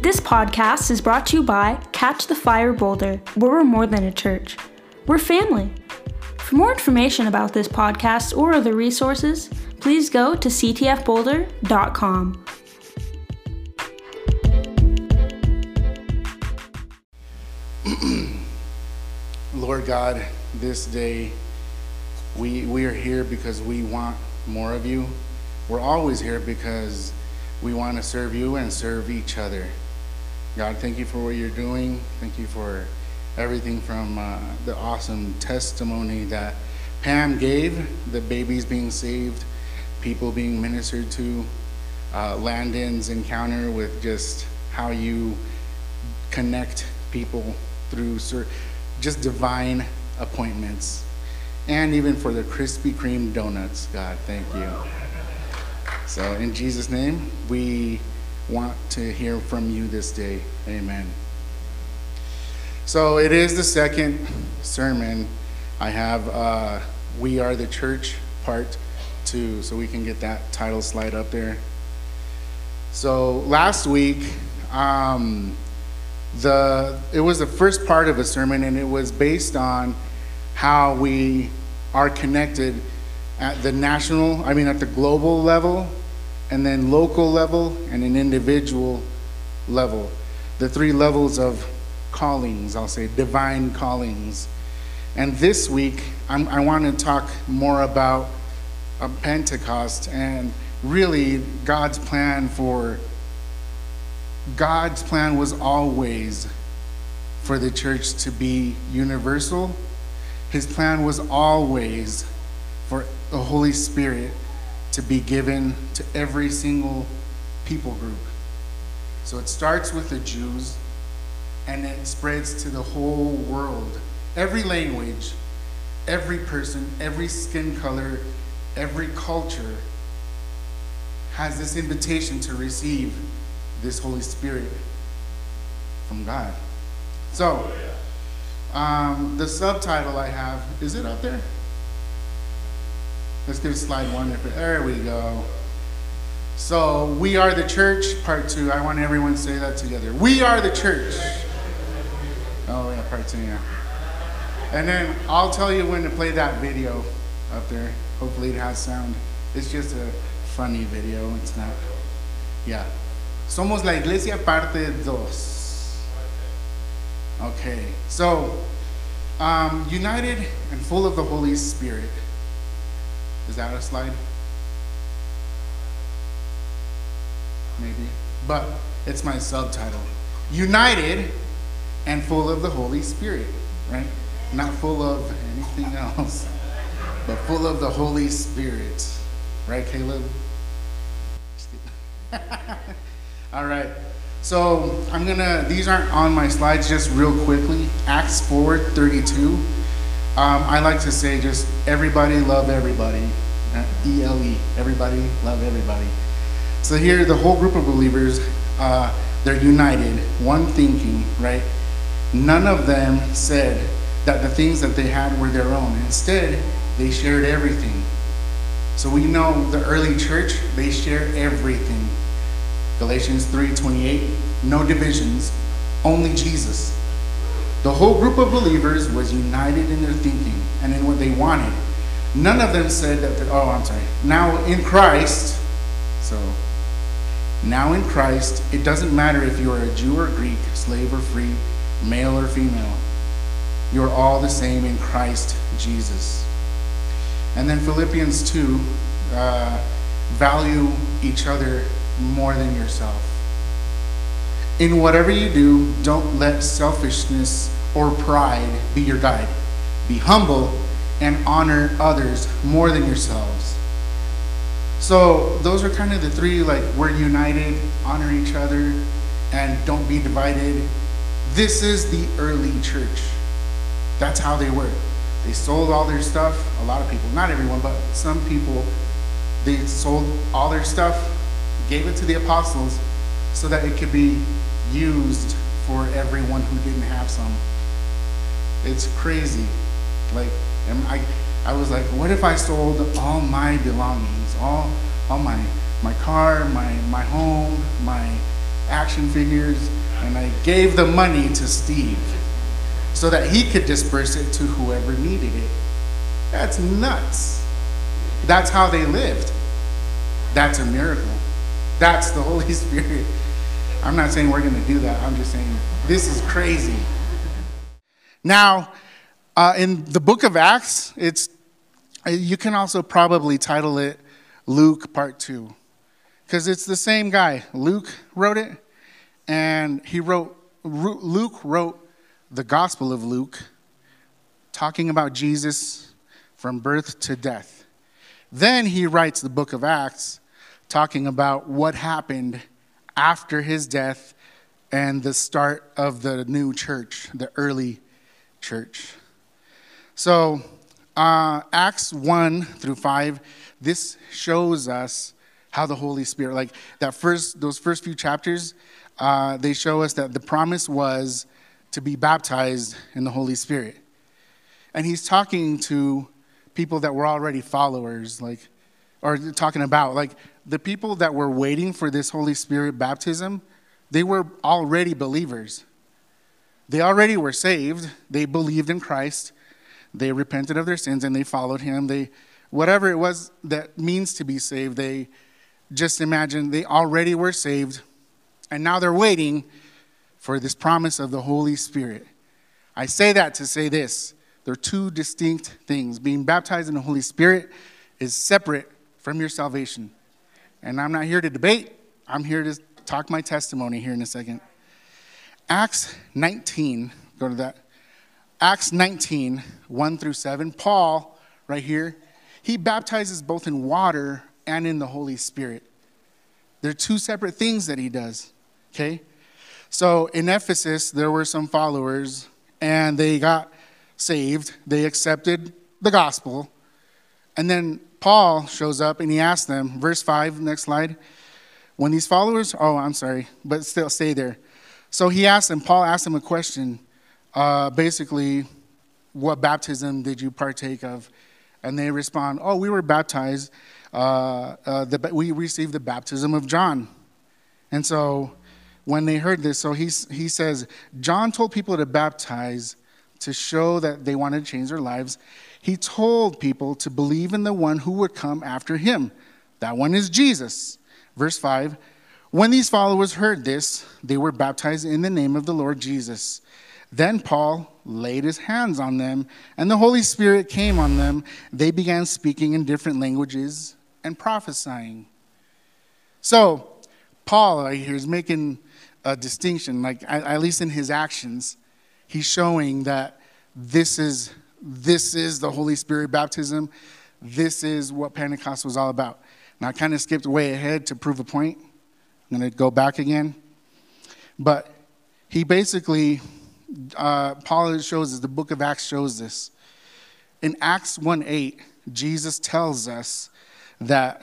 This podcast is brought to you by Catch the Fire Boulder, where we're more than a church. We're family. For more information about this podcast or other resources, please go to ctfboulder.com. Lord God, this day we, we are here because we want more of you. We're always here because we want to serve you and serve each other. God, thank you for what you're doing. Thank you for everything from uh, the awesome testimony that Pam gave, the babies being saved, people being ministered to, uh, Landon's encounter with just how you connect people through just divine appointments. And even for the Krispy Kreme donuts, God, thank you. So, in Jesus' name, we want to hear from you this day. Amen. So, it is the second sermon. I have uh, We Are the Church, part two. So, we can get that title slide up there. So, last week, um, the it was the first part of a sermon, and it was based on how we are connected at the national, I mean, at the global level, and then local level, and an individual level. The three levels of callings, I'll say, divine callings. And this week, I'm, i want to talk more about a Pentecost and really God's plan for. God's plan was always for the church to be universal his plan was always for the Holy Spirit to be given to every single people group. So it starts with the Jews and it spreads to the whole world. Every language, every person, every skin color, every culture has this invitation to receive this Holy Spirit from God. So, um, the subtitle I have, is it up there? Let's give slide one. There we go. So, we are the church, part two. I want everyone to say that together. We are the church. Oh, yeah, part two, yeah. And then I'll tell you when to play that video up there. Hopefully, it has sound. It's just a funny video. It's not, yeah. Somos la iglesia parte dos. Okay, so um, united and full of the Holy Spirit. Is that a slide? Maybe. But it's my subtitle. United and full of the Holy Spirit, right? Not full of anything else, but full of the Holy Spirit. Right, Caleb? All right. So I'm gonna, these aren't on my slides, just real quickly. Acts 4 32. Um, I like to say just everybody love everybody. E L E, everybody love everybody. So here, the whole group of believers, uh, they're united, one thinking, right? None of them said that the things that they had were their own. Instead, they shared everything. So we know the early church, they share everything. Galatians 3:28, no divisions, only Jesus. The whole group of believers was united in their thinking and in what they wanted. None of them said that, oh, I'm sorry. Now in Christ, so now in Christ, it doesn't matter if you are a Jew or Greek, slave or free, male or female. You're all the same in Christ Jesus. And then Philippians 2 uh, value each other more than yourself. In whatever you do, don't let selfishness or pride be your guide. Be humble and honor others more than yourselves. So, those are kind of the three like we're united, honor each other, and don't be divided. This is the early church. That's how they were. They sold all their stuff. A lot of people, not everyone, but some people, they sold all their stuff gave it to the apostles so that it could be used for everyone who didn't have some. It's crazy. Like, I, I was like, what if I sold all my belongings, all, all my, my car, my, my home, my, action figures and I gave the money to Steve so that he could disperse it to whoever needed it. That's nuts. That's how they lived. That's a miracle. That's the Holy Spirit. I'm not saying we're going to do that. I'm just saying this is crazy. Now, uh, in the book of Acts, it's you can also probably title it Luke Part Two, because it's the same guy. Luke wrote it, and he wrote Luke wrote the Gospel of Luke, talking about Jesus from birth to death. Then he writes the book of Acts, talking about what happened after his death and the start of the new church, the early church. So, uh, Acts 1 through 5, this shows us how the Holy Spirit, like that first, those first few chapters, uh, they show us that the promise was to be baptized in the Holy Spirit. And he's talking to people that were already followers, like, or talking about, like, the people that were waiting for this Holy Spirit baptism, they were already believers. They already were saved. They believed in Christ. They repented of their sins and they followed him. They, whatever it was that means to be saved, they just imagine they already were saved. And now they're waiting for this promise of the Holy Spirit. I say that to say this there are two distinct things. Being baptized in the Holy Spirit is separate from your salvation. And I'm not here to debate, I'm here to talk my testimony here in a second. Acts 19, go to that. Acts 19, 1 through 7. Paul, right here, he baptizes both in water and in the Holy Spirit. They're two separate things that he does, okay? So in Ephesus, there were some followers, and they got saved. They accepted the gospel. And then Paul shows up and he asks them, verse 5, next slide. When these followers, oh, I'm sorry, but still stay there. So he asked them, Paul asked them a question, uh, basically, what baptism did you partake of? And they respond, oh, we were baptized. Uh, uh, the, we received the baptism of John. And so when they heard this, so he, he says, John told people to baptize to show that they wanted to change their lives. He told people to believe in the one who would come after him. That one is Jesus. Verse 5 When these followers heard this, they were baptized in the name of the Lord Jesus. Then Paul laid his hands on them, and the Holy Spirit came on them. They began speaking in different languages and prophesying. So, Paul right here is making a distinction, like at least in his actions, he's showing that this is this is the Holy Spirit baptism. This is what Pentecost was all about. Now I kind of skipped way ahead to prove a point. I'm going to go back again, but he basically uh, Paul shows us the book of Acts shows this. In Acts 1 8, Jesus tells us that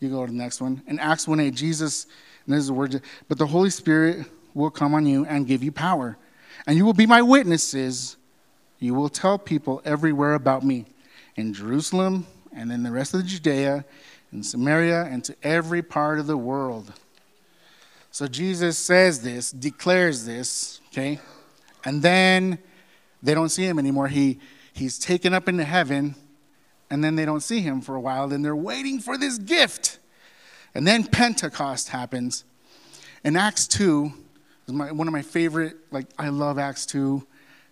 you go to the next one. In Acts 1 8, Jesus and this is the word, but the Holy Spirit will come on you and give you power. And you will be my witnesses. You will tell people everywhere about me in Jerusalem and in the rest of Judea, in Samaria, and to every part of the world. So Jesus says this, declares this, okay? And then they don't see him anymore. He, he's taken up into heaven, and then they don't see him for a while. Then they're waiting for this gift. And then Pentecost happens. In Acts 2, is one of my favorite, like, I love Acts 2.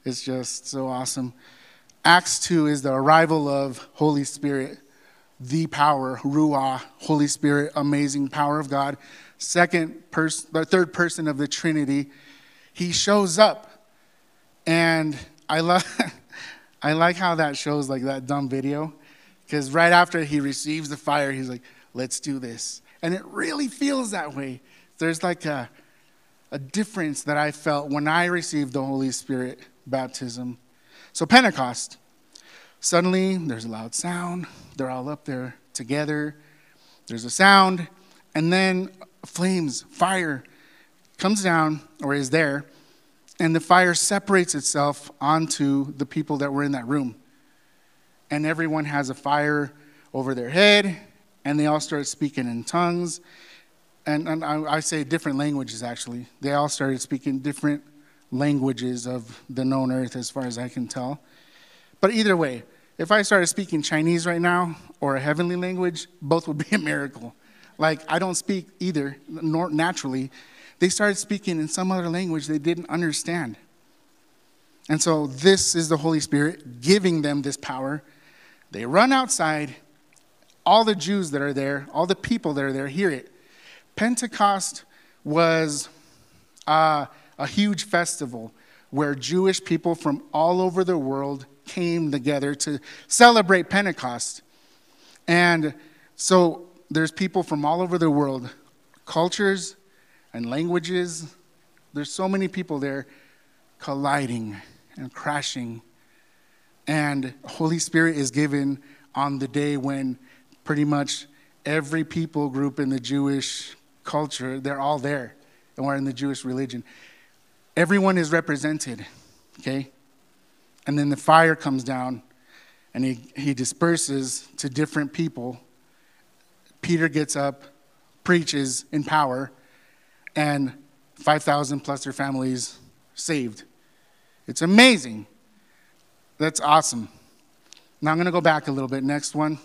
It's just so awesome. Acts 2 is the arrival of Holy Spirit, the power, Ruah, Holy Spirit, amazing power of God. Second person, the third person of the Trinity, he shows up. And I love, I like how that shows like that dumb video. Because right after he receives the fire, he's like, let's do this. And it really feels that way. There's like a, a difference that I felt when I received the Holy Spirit baptism. So, Pentecost, suddenly there's a loud sound. They're all up there together. There's a sound, and then flames, fire comes down or is there, and the fire separates itself onto the people that were in that room. And everyone has a fire over their head, and they all start speaking in tongues. And, and I, I say different languages actually. They all started speaking different languages of the known earth, as far as I can tell. But either way, if I started speaking Chinese right now or a heavenly language, both would be a miracle. Like, I don't speak either nor naturally. They started speaking in some other language they didn't understand. And so, this is the Holy Spirit giving them this power. They run outside. All the Jews that are there, all the people that are there, hear it. Pentecost was uh, a huge festival where Jewish people from all over the world came together to celebrate Pentecost. And so there's people from all over the world, cultures and languages. There's so many people there colliding and crashing. And Holy Spirit is given on the day when pretty much every people group in the Jewish culture, they're all there and we're in the Jewish religion. Everyone is represented, okay? And then the fire comes down and he, he disperses to different people. Peter gets up, preaches in power, and 5,000 plus their families saved. It's amazing. That's awesome. Now I'm going to go back a little bit. Next one.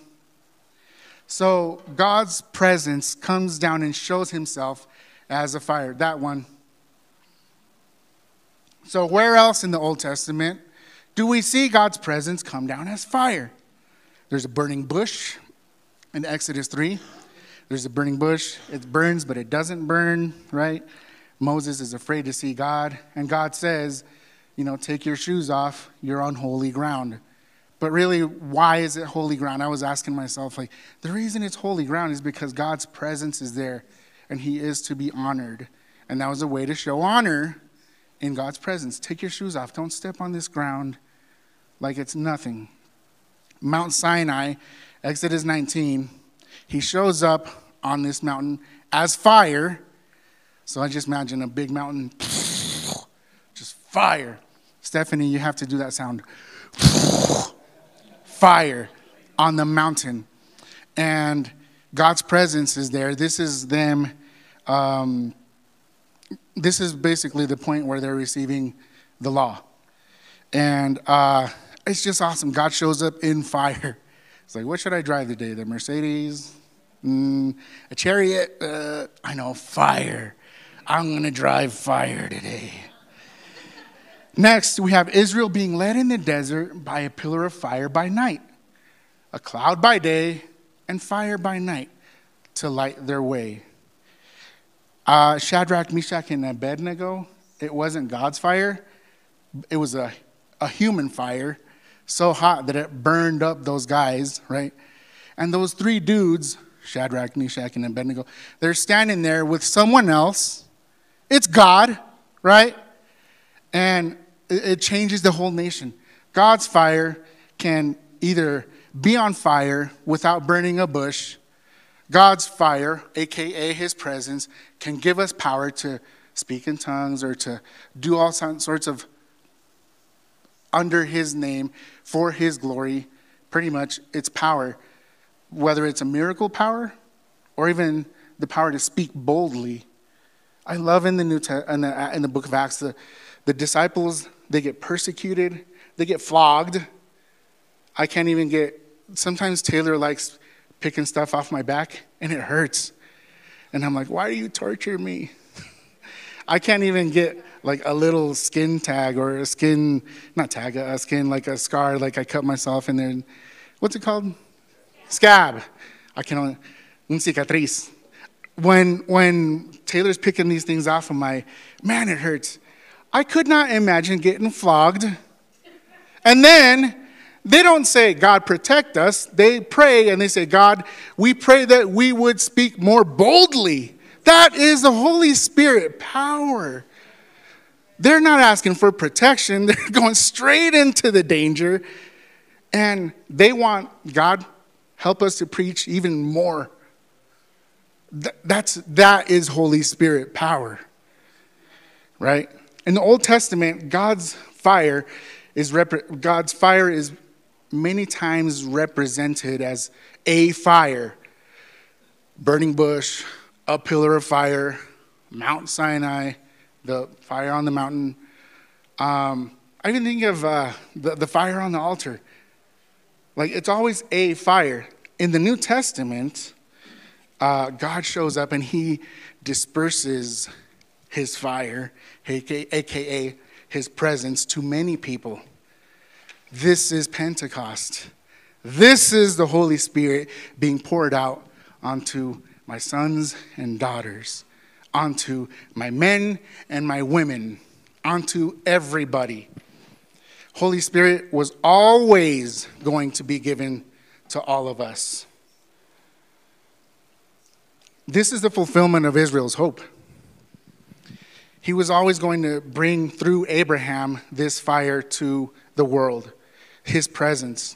So God's presence comes down and shows himself as a fire. That one. So, where else in the Old Testament do we see God's presence come down as fire? There's a burning bush in Exodus 3. There's a burning bush. It burns, but it doesn't burn, right? Moses is afraid to see God, and God says, you know, take your shoes off. You're on holy ground. But really, why is it holy ground? I was asking myself, like, the reason it's holy ground is because God's presence is there and he is to be honored. And that was a way to show honor in God's presence. Take your shoes off. Don't step on this ground like it's nothing. Mount Sinai, Exodus 19, he shows up on this mountain as fire. So I just imagine a big mountain, just fire. Stephanie, you have to do that sound. Fire on the mountain. And God's presence is there. This is them. Um, this is basically the point where they're receiving the law. And uh, it's just awesome. God shows up in fire. It's like, what should I drive today? The Mercedes? Mm, a chariot? Uh, I know, fire. I'm going to drive fire today. Next, we have Israel being led in the desert by a pillar of fire by night, a cloud by day, and fire by night to light their way. Uh, Shadrach, Meshach, and Abednego, it wasn't God's fire, it was a, a human fire so hot that it burned up those guys, right? And those three dudes, Shadrach, Meshach, and Abednego, they're standing there with someone else. It's God, right? And it changes the whole nation. God's fire can either be on fire without burning a bush. God's fire, aka his presence, can give us power to speak in tongues or to do all sorts of under his name for his glory. Pretty much, it's power, whether it's a miracle power or even the power to speak boldly. I love in the New Te- in, the, in the book of Acts the, the disciples they get persecuted, they get flogged. I can't even get. Sometimes Taylor likes picking stuff off my back, and it hurts. And I'm like, why do you torture me? I can't even get like a little skin tag or a skin, not tag, a skin, like a scar, like I cut myself in there. What's it called? Scab. I can only, un cicatriz. When, when Taylor's picking these things off of my, man, it hurts. I could not imagine getting flogged. And then they don't say, God, protect us. They pray and they say, God, we pray that we would speak more boldly. That is the Holy Spirit power. They're not asking for protection, they're going straight into the danger. And they want God, help us to preach even more. That's, that is Holy Spirit power, right? In the Old Testament, God's fire is rep- God's fire is many times represented as a fire, burning bush, a pillar of fire, Mount Sinai, the fire on the mountain. Um, I even think of uh, the, the fire on the altar. Like it's always a fire. In the New Testament, uh, God shows up and he disperses his fire, aka, his presence, to many people. This is Pentecost. This is the Holy Spirit being poured out onto my sons and daughters, onto my men and my women, onto everybody. Holy Spirit was always going to be given to all of us. This is the fulfillment of Israel's hope. He was always going to bring through Abraham this fire to the world, his presence.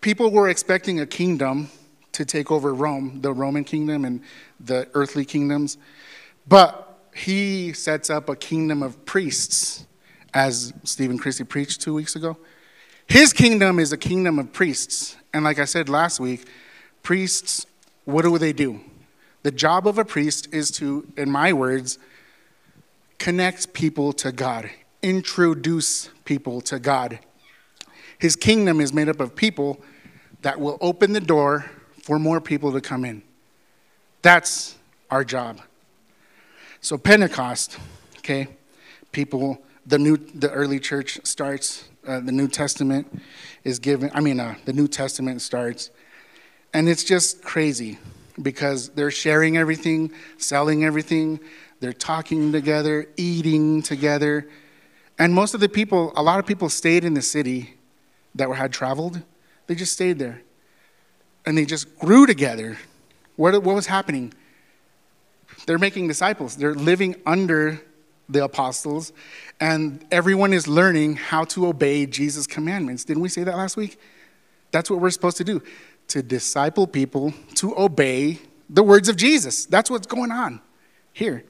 People were expecting a kingdom to take over Rome, the Roman kingdom and the earthly kingdoms, but he sets up a kingdom of priests as Stephen Christie preached two weeks ago. His kingdom is a kingdom of priests. And like I said last week, priests, what do they do? The job of a priest is to, in my words, connect people to God, introduce people to God. His kingdom is made up of people that will open the door for more people to come in. That's our job. So Pentecost, okay, people the new the early church starts uh, the new testament is given i mean uh, the new testament starts and it's just crazy because they're sharing everything selling everything they're talking together eating together. And most of the people a lot of people stayed in the city that had traveled. They just stayed there. And they just grew together. What, what was happening? They're making disciples. They're living under the apostles, and everyone is learning how to obey Jesus' commandments. Didn't we say that last week? That's what we're supposed to do to disciple people to obey the words of Jesus. That's what's going on here.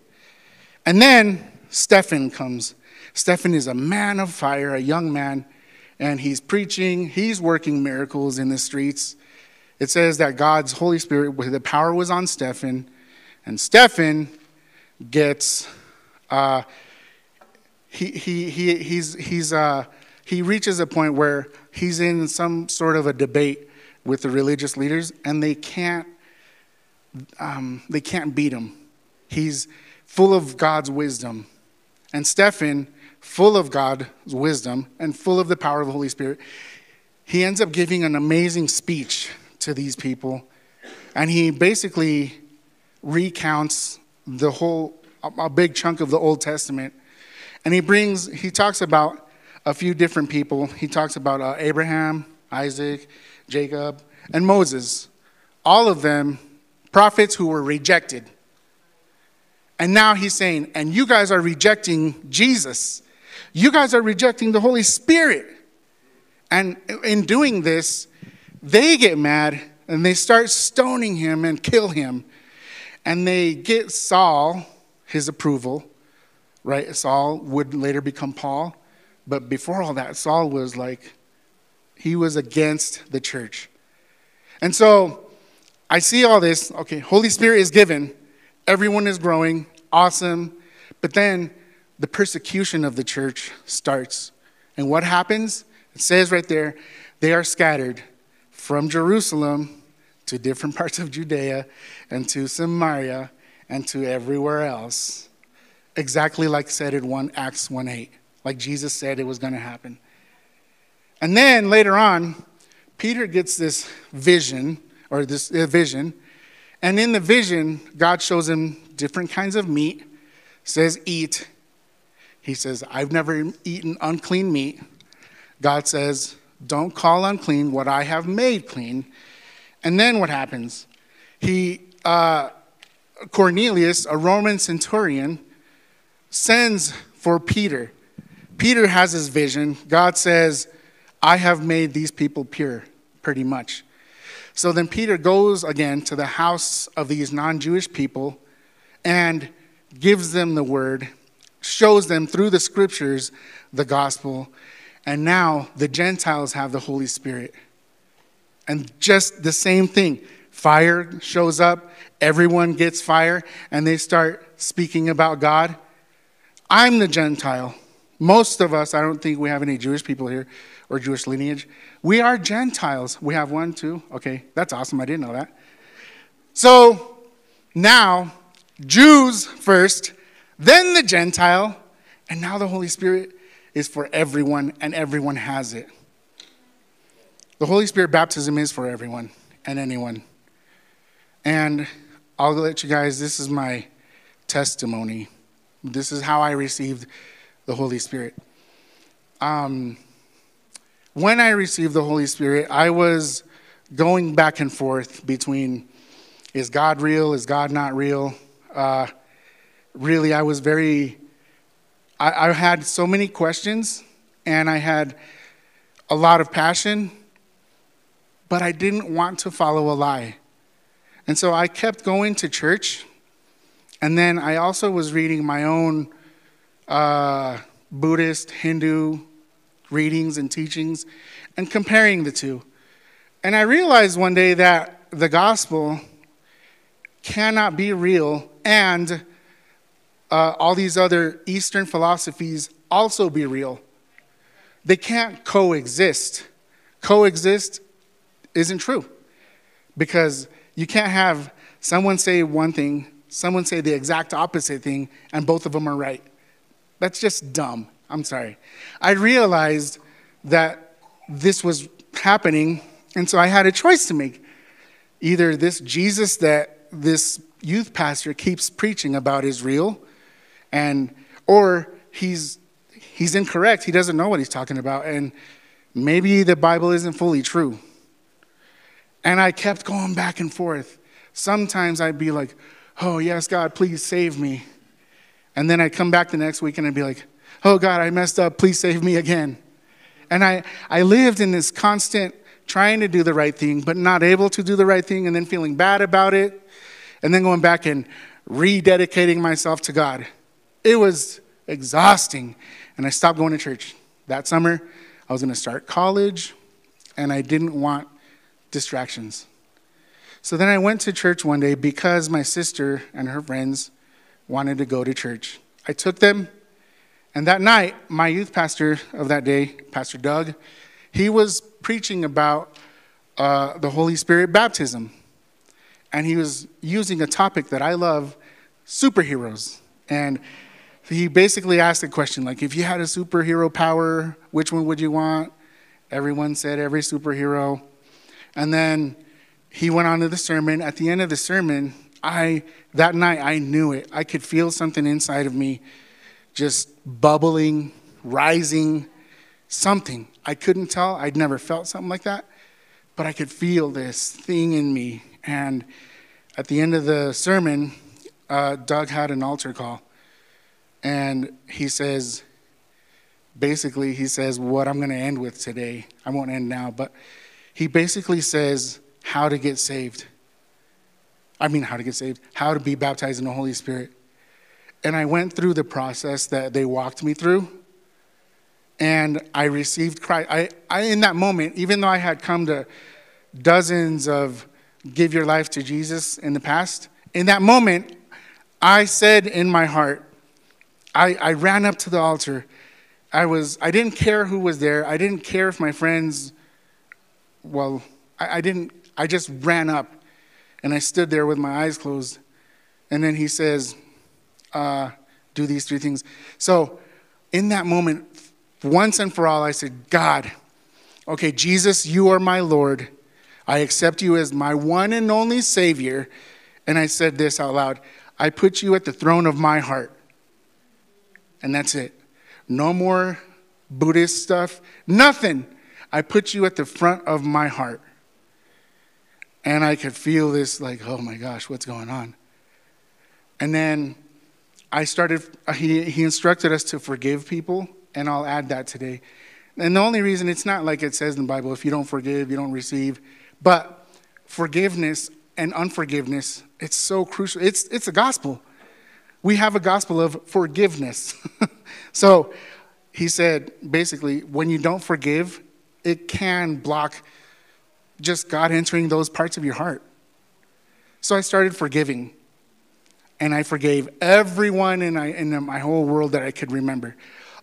And then Stephen comes. Stephen is a man of fire, a young man, and he's preaching, he's working miracles in the streets. It says that God's Holy Spirit, the power was on Stephen, and Stephen gets uh, he, he, he, he's, he's, uh, he reaches a point where he's in some sort of a debate with the religious leaders, and they can't, um, they can't beat him. He's full of God's wisdom. And Stephen, full of God's wisdom and full of the power of the Holy Spirit, he ends up giving an amazing speech to these people. And he basically recounts the whole a big chunk of the Old Testament. And he brings, he talks about a few different people. He talks about uh, Abraham, Isaac, Jacob, and Moses. All of them prophets who were rejected. And now he's saying, and you guys are rejecting Jesus. You guys are rejecting the Holy Spirit. And in doing this, they get mad and they start stoning him and kill him. And they get Saul, his approval, right? Saul would later become Paul. But before all that, Saul was like, he was against the church. And so I see all this. Okay, Holy Spirit is given, everyone is growing, awesome. But then the persecution of the church starts. And what happens? It says right there, they are scattered from Jerusalem to different parts of Judea and to Samaria and to everywhere else. Exactly like said in 1 Acts 1 8, like Jesus said it was going to happen. And then later on, Peter gets this vision, or this uh, vision, and in the vision, God shows him different kinds of meat, says, Eat. He says, I've never eaten unclean meat. God says, Don't call unclean what I have made clean. And then what happens? He, uh, Cornelius, a Roman centurion, sends for Peter. Peter has his vision. God says, I have made these people pure, pretty much. So then Peter goes again to the house of these non Jewish people and gives them the word, shows them through the scriptures the gospel, and now the Gentiles have the Holy Spirit. And just the same thing fire shows up, everyone gets fire, and they start speaking about God. I'm the Gentile. Most of us, I don't think we have any Jewish people here or Jewish lineage. We are Gentiles. We have one, too. Okay, that's awesome. I didn't know that. So now, Jews first, then the Gentile, and now the Holy Spirit is for everyone, and everyone has it. The Holy Spirit baptism is for everyone and anyone. And I'll let you guys, this is my testimony. This is how I received the Holy Spirit. Um, when I received the Holy Spirit, I was going back and forth between is God real? Is God not real? Uh, really, I was very, I, I had so many questions and I had a lot of passion, but I didn't want to follow a lie. And so I kept going to church. And then I also was reading my own uh, Buddhist, Hindu readings and teachings and comparing the two. And I realized one day that the gospel cannot be real and uh, all these other Eastern philosophies also be real. They can't coexist. Coexist isn't true because you can't have someone say one thing, someone say the exact opposite thing, and both of them are right. That's just dumb. I'm sorry. I realized that this was happening, and so I had a choice to make. Either this Jesus that this youth pastor keeps preaching about is real, and or he's he's incorrect. He doesn't know what he's talking about, and maybe the Bible isn't fully true. And I kept going back and forth. Sometimes I'd be like, "Oh yes, God, please save me," and then I'd come back the next week and I'd be like, "Oh God, I messed up. Please save me again." And I I lived in this constant trying to do the right thing, but not able to do the right thing, and then feeling bad about it, and then going back and rededicating myself to God. It was exhausting, and I stopped going to church. That summer, I was going to start college, and I didn't want distractions. So then I went to church one day because my sister and her friends wanted to go to church. I took them, and that night, my youth pastor of that day, Pastor Doug, he was preaching about uh, the Holy Spirit baptism and he was using a topic that I love superheroes. And he basically asked a question like, if you had a superhero power, which one would you want? Everyone said every superhero. And then he went on to the sermon. At the end of the sermon, I that night I knew it. I could feel something inside of me just bubbling, rising, something. I couldn't tell. I'd never felt something like that, but I could feel this thing in me and at the end of the sermon, uh, Doug had an altar call. And he says, basically, he says, what I'm going to end with today. I won't end now, but he basically says how to get saved. I mean, how to get saved, how to be baptized in the Holy Spirit. And I went through the process that they walked me through. And I received Christ. I, I, in that moment, even though I had come to dozens of give your life to Jesus in the past, in that moment, I said in my heart, I, I ran up to the altar. I was I didn't care who was there. I didn't care if my friends well, I, I didn't I just ran up and I stood there with my eyes closed. And then he says, uh, do these three things. So in that moment, once and for all, I said, God, okay, Jesus, you are my Lord. I accept you as my one and only Savior. And I said this out loud I put you at the throne of my heart. And that's it. No more Buddhist stuff, nothing. I put you at the front of my heart. And I could feel this like, oh my gosh, what's going on? And then I started, uh, he, he instructed us to forgive people, and I'll add that today. And the only reason it's not like it says in the Bible if you don't forgive, you don't receive. But forgiveness and unforgiveness, it's so crucial. It's, it's a gospel. We have a gospel of forgiveness. so he said basically, when you don't forgive, it can block just God entering those parts of your heart. So I started forgiving. And I forgave everyone in, I, in my whole world that I could remember.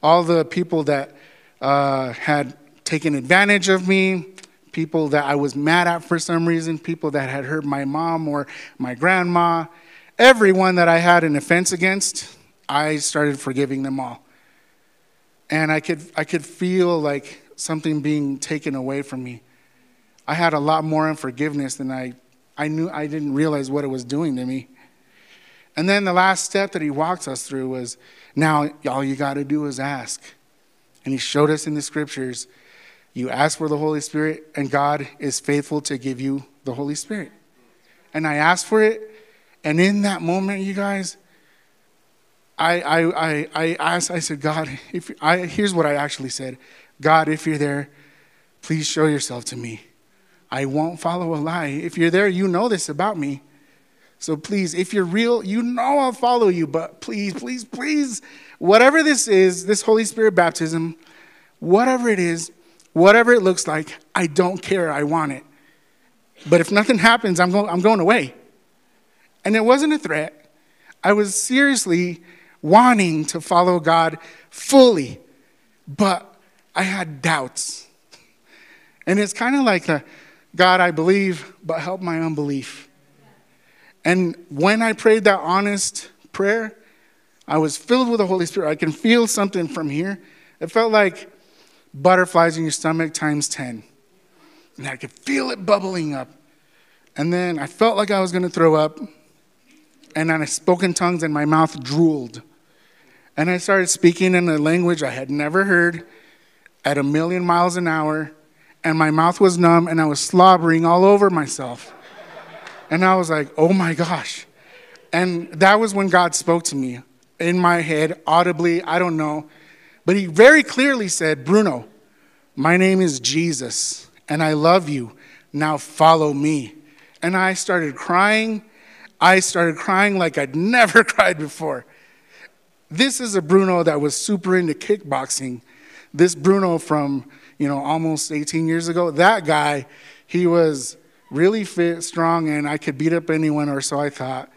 All the people that uh, had taken advantage of me, people that I was mad at for some reason, people that had hurt my mom or my grandma, everyone that I had an offense against, I started forgiving them all. And I could, I could feel like something being taken away from me. I had a lot more unforgiveness than I, I knew, I didn't realize what it was doing to me. And then the last step that he walks us through was now all you got to do is ask. And he showed us in the scriptures you ask for the Holy Spirit, and God is faithful to give you the Holy Spirit. And I asked for it, and in that moment, you guys, I, I, I, I asked, I said, God, if I, here's what I actually said God, if you're there, please show yourself to me. I won't follow a lie. If you're there, you know this about me. So please, if you're real, you know I'll follow you, but please, please, please, whatever this is, this Holy Spirit baptism, whatever it is, whatever it looks like, I don't care. I want it. But if nothing happens, I'm, go- I'm going away. And it wasn't a threat. I was seriously wanting to follow God fully, but I had doubts. And it's kind of like the God, I believe, but help my unbelief. And when I prayed that honest prayer, I was filled with the Holy Spirit. I can feel something from here. It felt like butterflies in your stomach times 10. And I could feel it bubbling up. And then I felt like I was going to throw up. And then I spoke in tongues and my mouth drooled. And I started speaking in a language I had never heard at a million miles an hour. And my mouth was numb and I was slobbering all over myself. And I was like, oh my gosh. And that was when God spoke to me in my head, audibly, I don't know. But He very clearly said, Bruno, my name is Jesus, and I love you. Now follow me. And I started crying. I started crying like I'd never cried before. This is a Bruno that was super into kickboxing. This Bruno from, you know, almost 18 years ago, that guy, he was really fit, strong, and I could beat up anyone, or so I thought.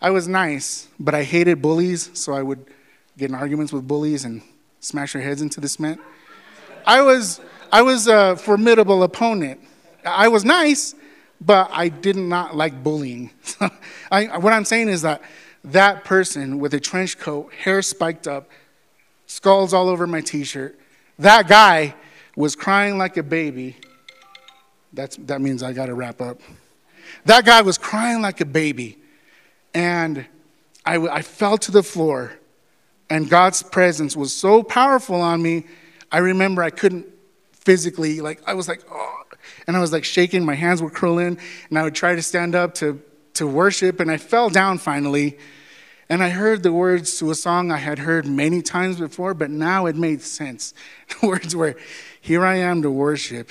I was nice, but I hated bullies, so I would get in arguments with bullies and smash their heads into the cement. I was, I was a formidable opponent. I was nice, but I did not like bullying. I, what I'm saying is that that person with a trench coat, hair spiked up, skulls all over my t shirt, that guy was crying like a baby that's, that means I got to wrap up. That guy was crying like a baby. And I, I fell to the floor. And God's presence was so powerful on me. I remember I couldn't physically, like, I was like, oh. And I was like shaking, my hands were curling. And I would try to stand up to, to worship. And I fell down finally. And I heard the words to a song I had heard many times before, but now it made sense. The words were, Here I am to worship.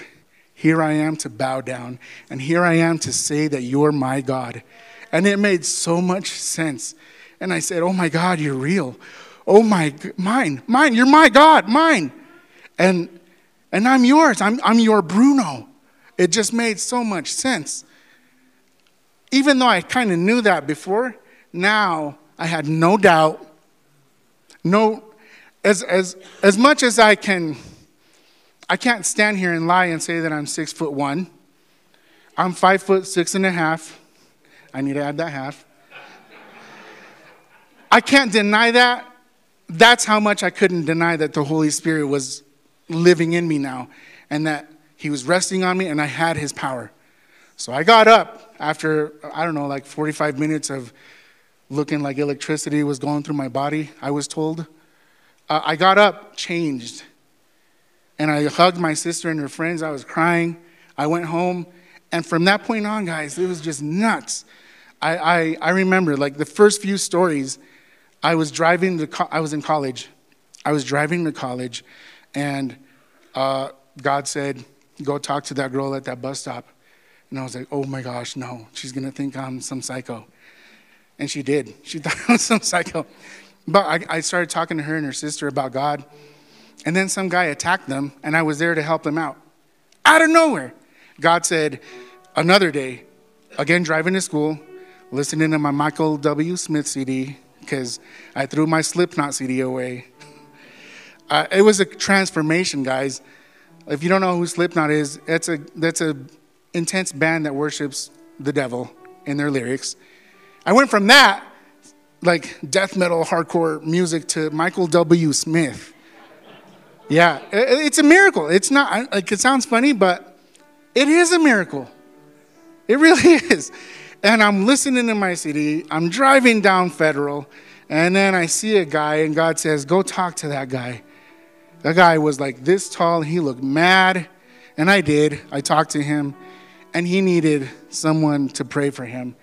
Here I am to bow down, and here I am to say that you're my God. And it made so much sense. And I said, Oh my God, you're real. Oh my, mine, mine, you're my God, mine. And, and I'm yours, I'm, I'm your Bruno. It just made so much sense. Even though I kind of knew that before, now I had no doubt, no, as, as, as much as I can I can't stand here and lie and say that I'm six foot one. I'm five foot six and a half. I need to add that half. I can't deny that. That's how much I couldn't deny that the Holy Spirit was living in me now and that He was resting on me and I had His power. So I got up after, I don't know, like 45 minutes of looking like electricity was going through my body, I was told. Uh, I got up, changed and I hugged my sister and her friends. I was crying. I went home. And from that point on, guys, it was just nuts. I, I, I remember, like, the first few stories, I was driving to, co- I was in college. I was driving to college, and uh, God said, Go talk to that girl at that bus stop. And I was like, Oh my gosh, no, she's gonna think I'm some psycho. And she did. She thought I was some psycho. But I, I started talking to her and her sister about God. And then some guy attacked them, and I was there to help them out. Out of nowhere, God said, Another day, again driving to school, listening to my Michael W. Smith CD because I threw my Slipknot CD away. Uh, it was a transformation, guys. If you don't know who Slipknot is, that's a that's a intense band that worships the devil in their lyrics. I went from that, like death metal, hardcore music, to Michael W. Smith. Yeah, it's a miracle. It's not like it sounds funny, but it is a miracle. It really is. And I'm listening to my CD. I'm driving down Federal, and then I see a guy, and God says, "Go talk to that guy." That guy was like this tall. He looked mad, and I did. I talked to him, and he needed someone to pray for him.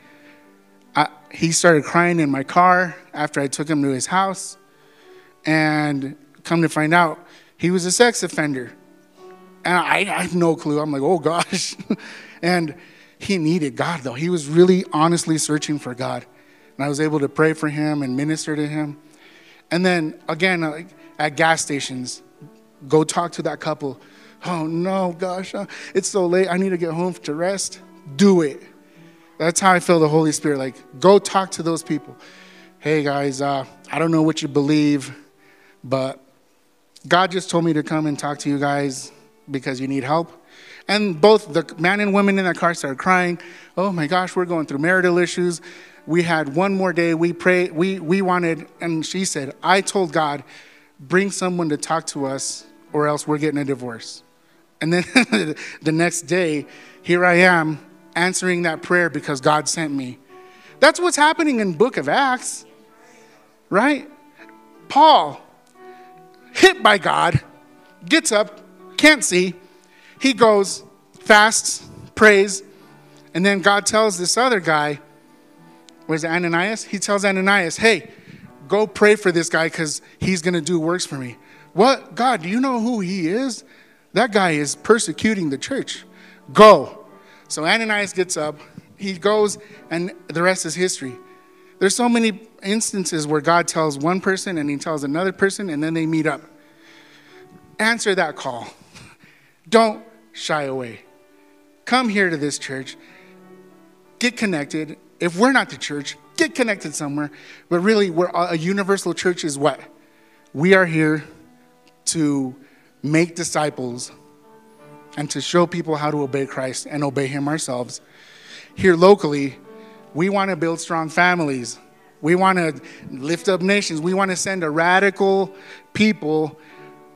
I, he started crying in my car after I took him to his house, and come to find out, he was a sex offender. And I, I have no clue. I'm like, oh gosh. and he needed God, though. He was really honestly searching for God. And I was able to pray for him and minister to him. And then again, like at gas stations, go talk to that couple. Oh no, gosh, uh, it's so late. I need to get home to rest. Do it. That's how I feel the Holy Spirit. Like, go talk to those people. Hey guys, uh, I don't know what you believe, but God just told me to come and talk to you guys because you need help. And both the man and woman in that car started crying. Oh my gosh, we're going through marital issues. We had one more day. We prayed. We we wanted, and she said, I told God, bring someone to talk to us, or else we're getting a divorce. And then the next day, here I am answering that prayer because God sent me. That's what's happening in Book of Acts, right? Paul, hit by God, gets up, can't see, he goes, fasts, prays, and then God tells this other guy, was Ananias? He tells Ananias, hey, go pray for this guy because he's going to do works for me. What? God, do you know who he is? That guy is persecuting the church. Go. So Ananias gets up, he goes, and the rest is history. There's so many instances where God tells one person and he tells another person, and then they meet up. Answer that call. Don't shy away. Come here to this church. Get connected. If we're not the church, get connected somewhere. But really, we're a universal church is what? We are here to make disciples and to show people how to obey Christ and obey Him ourselves. Here locally, we want to build strong families. We want to lift up nations. We want to send a radical people.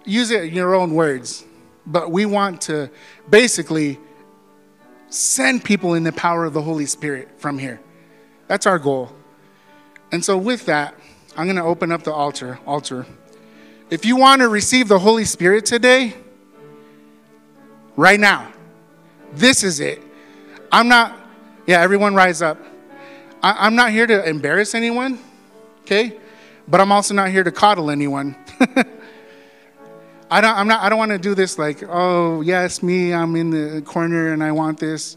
Use it in your own words but we want to basically send people in the power of the Holy Spirit from here. That's our goal. And so with that, I'm going to open up the altar, altar. If you want to receive the Holy Spirit today, right now, this is it. I'm not, yeah, everyone rise up. I, am not here to embarrass anyone, okay? But I'm also not here to coddle anyone. I don't, I'm not, I don't want to do this like, oh, yes, me, I'm in the corner and I want this.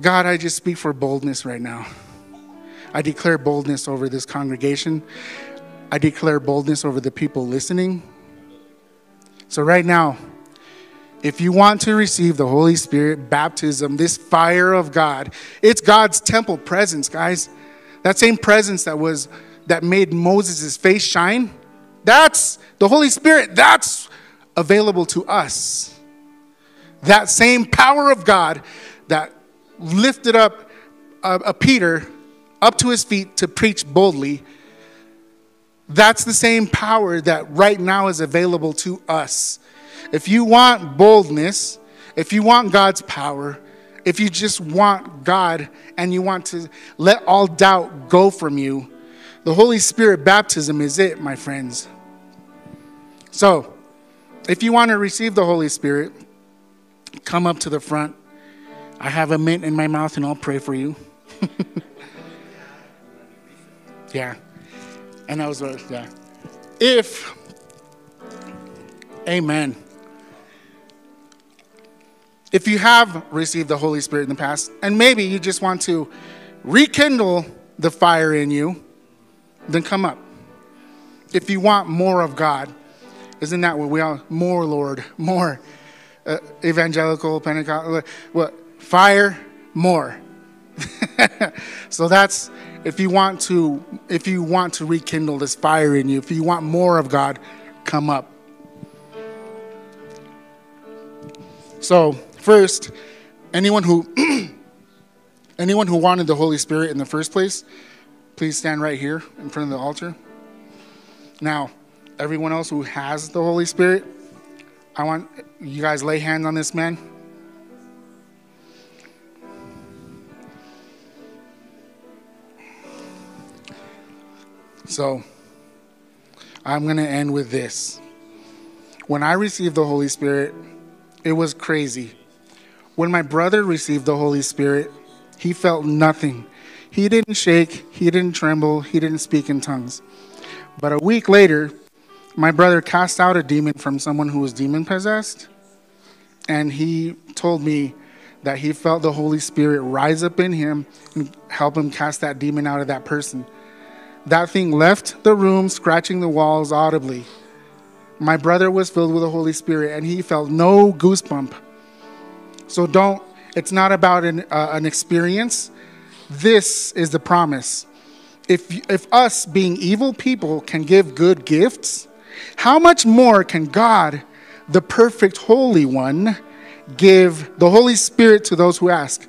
God, I just speak for boldness right now. I declare boldness over this congregation. I declare boldness over the people listening. So, right now, if you want to receive the Holy Spirit baptism, this fire of God, it's God's temple presence, guys. That same presence that was that made Moses' face shine that's the Holy Spirit, that's available to us. That same power of God that lifted up a, a Peter up to his feet to preach boldly, that's the same power that right now is available to us. If you want boldness, if you want God's power, if you just want God and you want to let all doubt go from you, the Holy Spirit baptism is it, my friends. So, if you want to receive the Holy Spirit, come up to the front. I have a mint in my mouth and I'll pray for you. yeah. And I was, uh, yeah. If, amen. If you have received the Holy Spirit in the past, and maybe you just want to rekindle the fire in you, then come up. If you want more of God, isn't that what we all more, Lord, more uh, evangelical, Pentecostal, what fire, more. so that's if you want to if you want to rekindle this fire in you, if you want more of God, come up. So, first, anyone who anyone who wanted the Holy Spirit in the first place, please stand right here in front of the altar. Now, everyone else who has the Holy Spirit, I want you guys lay hands on this man. So, I'm going to end with this. When I received the Holy Spirit, it was crazy. When my brother received the Holy Spirit, he felt nothing. He didn't shake, he didn't tremble, he didn't speak in tongues. But a week later, my brother cast out a demon from someone who was demon possessed, and he told me that he felt the Holy Spirit rise up in him and help him cast that demon out of that person. That thing left the room, scratching the walls audibly. My brother was filled with the Holy Spirit and he felt no goosebump. So don't, it's not about an, uh, an experience. This is the promise. If, if us, being evil people, can give good gifts, how much more can God, the perfect Holy One, give the Holy Spirit to those who ask?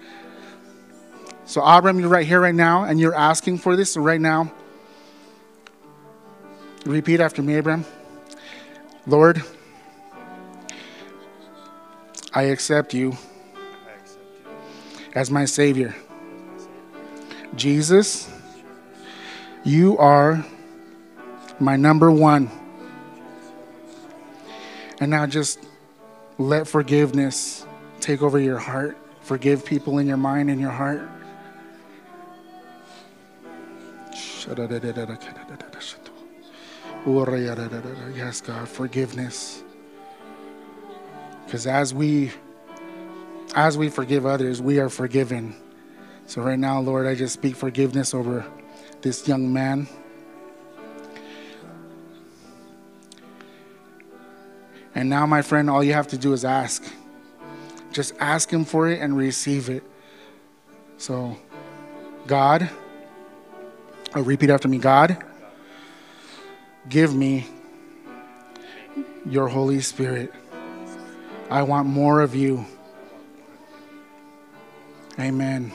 So, Abram, you're right here, right now, and you're asking for this right now. Repeat after me, Abram. Lord, I accept you as my Savior. Jesus, you are my number one. And now just let forgiveness take over your heart. Forgive people in your mind and your heart. Yes, God, forgiveness. Because as we as we forgive others, we are forgiven. So right now, Lord, I just speak forgiveness over this young man. And now, my friend, all you have to do is ask. Just ask him for it and receive it. So, God, oh, repeat after me God, give me your Holy Spirit. I want more of you. Amen.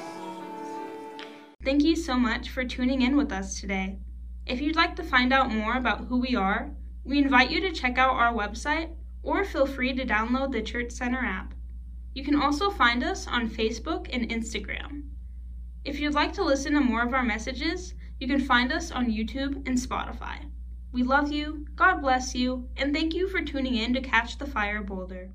Thank you so much for tuning in with us today. If you'd like to find out more about who we are, we invite you to check out our website or feel free to download the Church Center app. You can also find us on Facebook and Instagram. If you'd like to listen to more of our messages, you can find us on YouTube and Spotify. We love you, God bless you, and thank you for tuning in to Catch the Fire Boulder.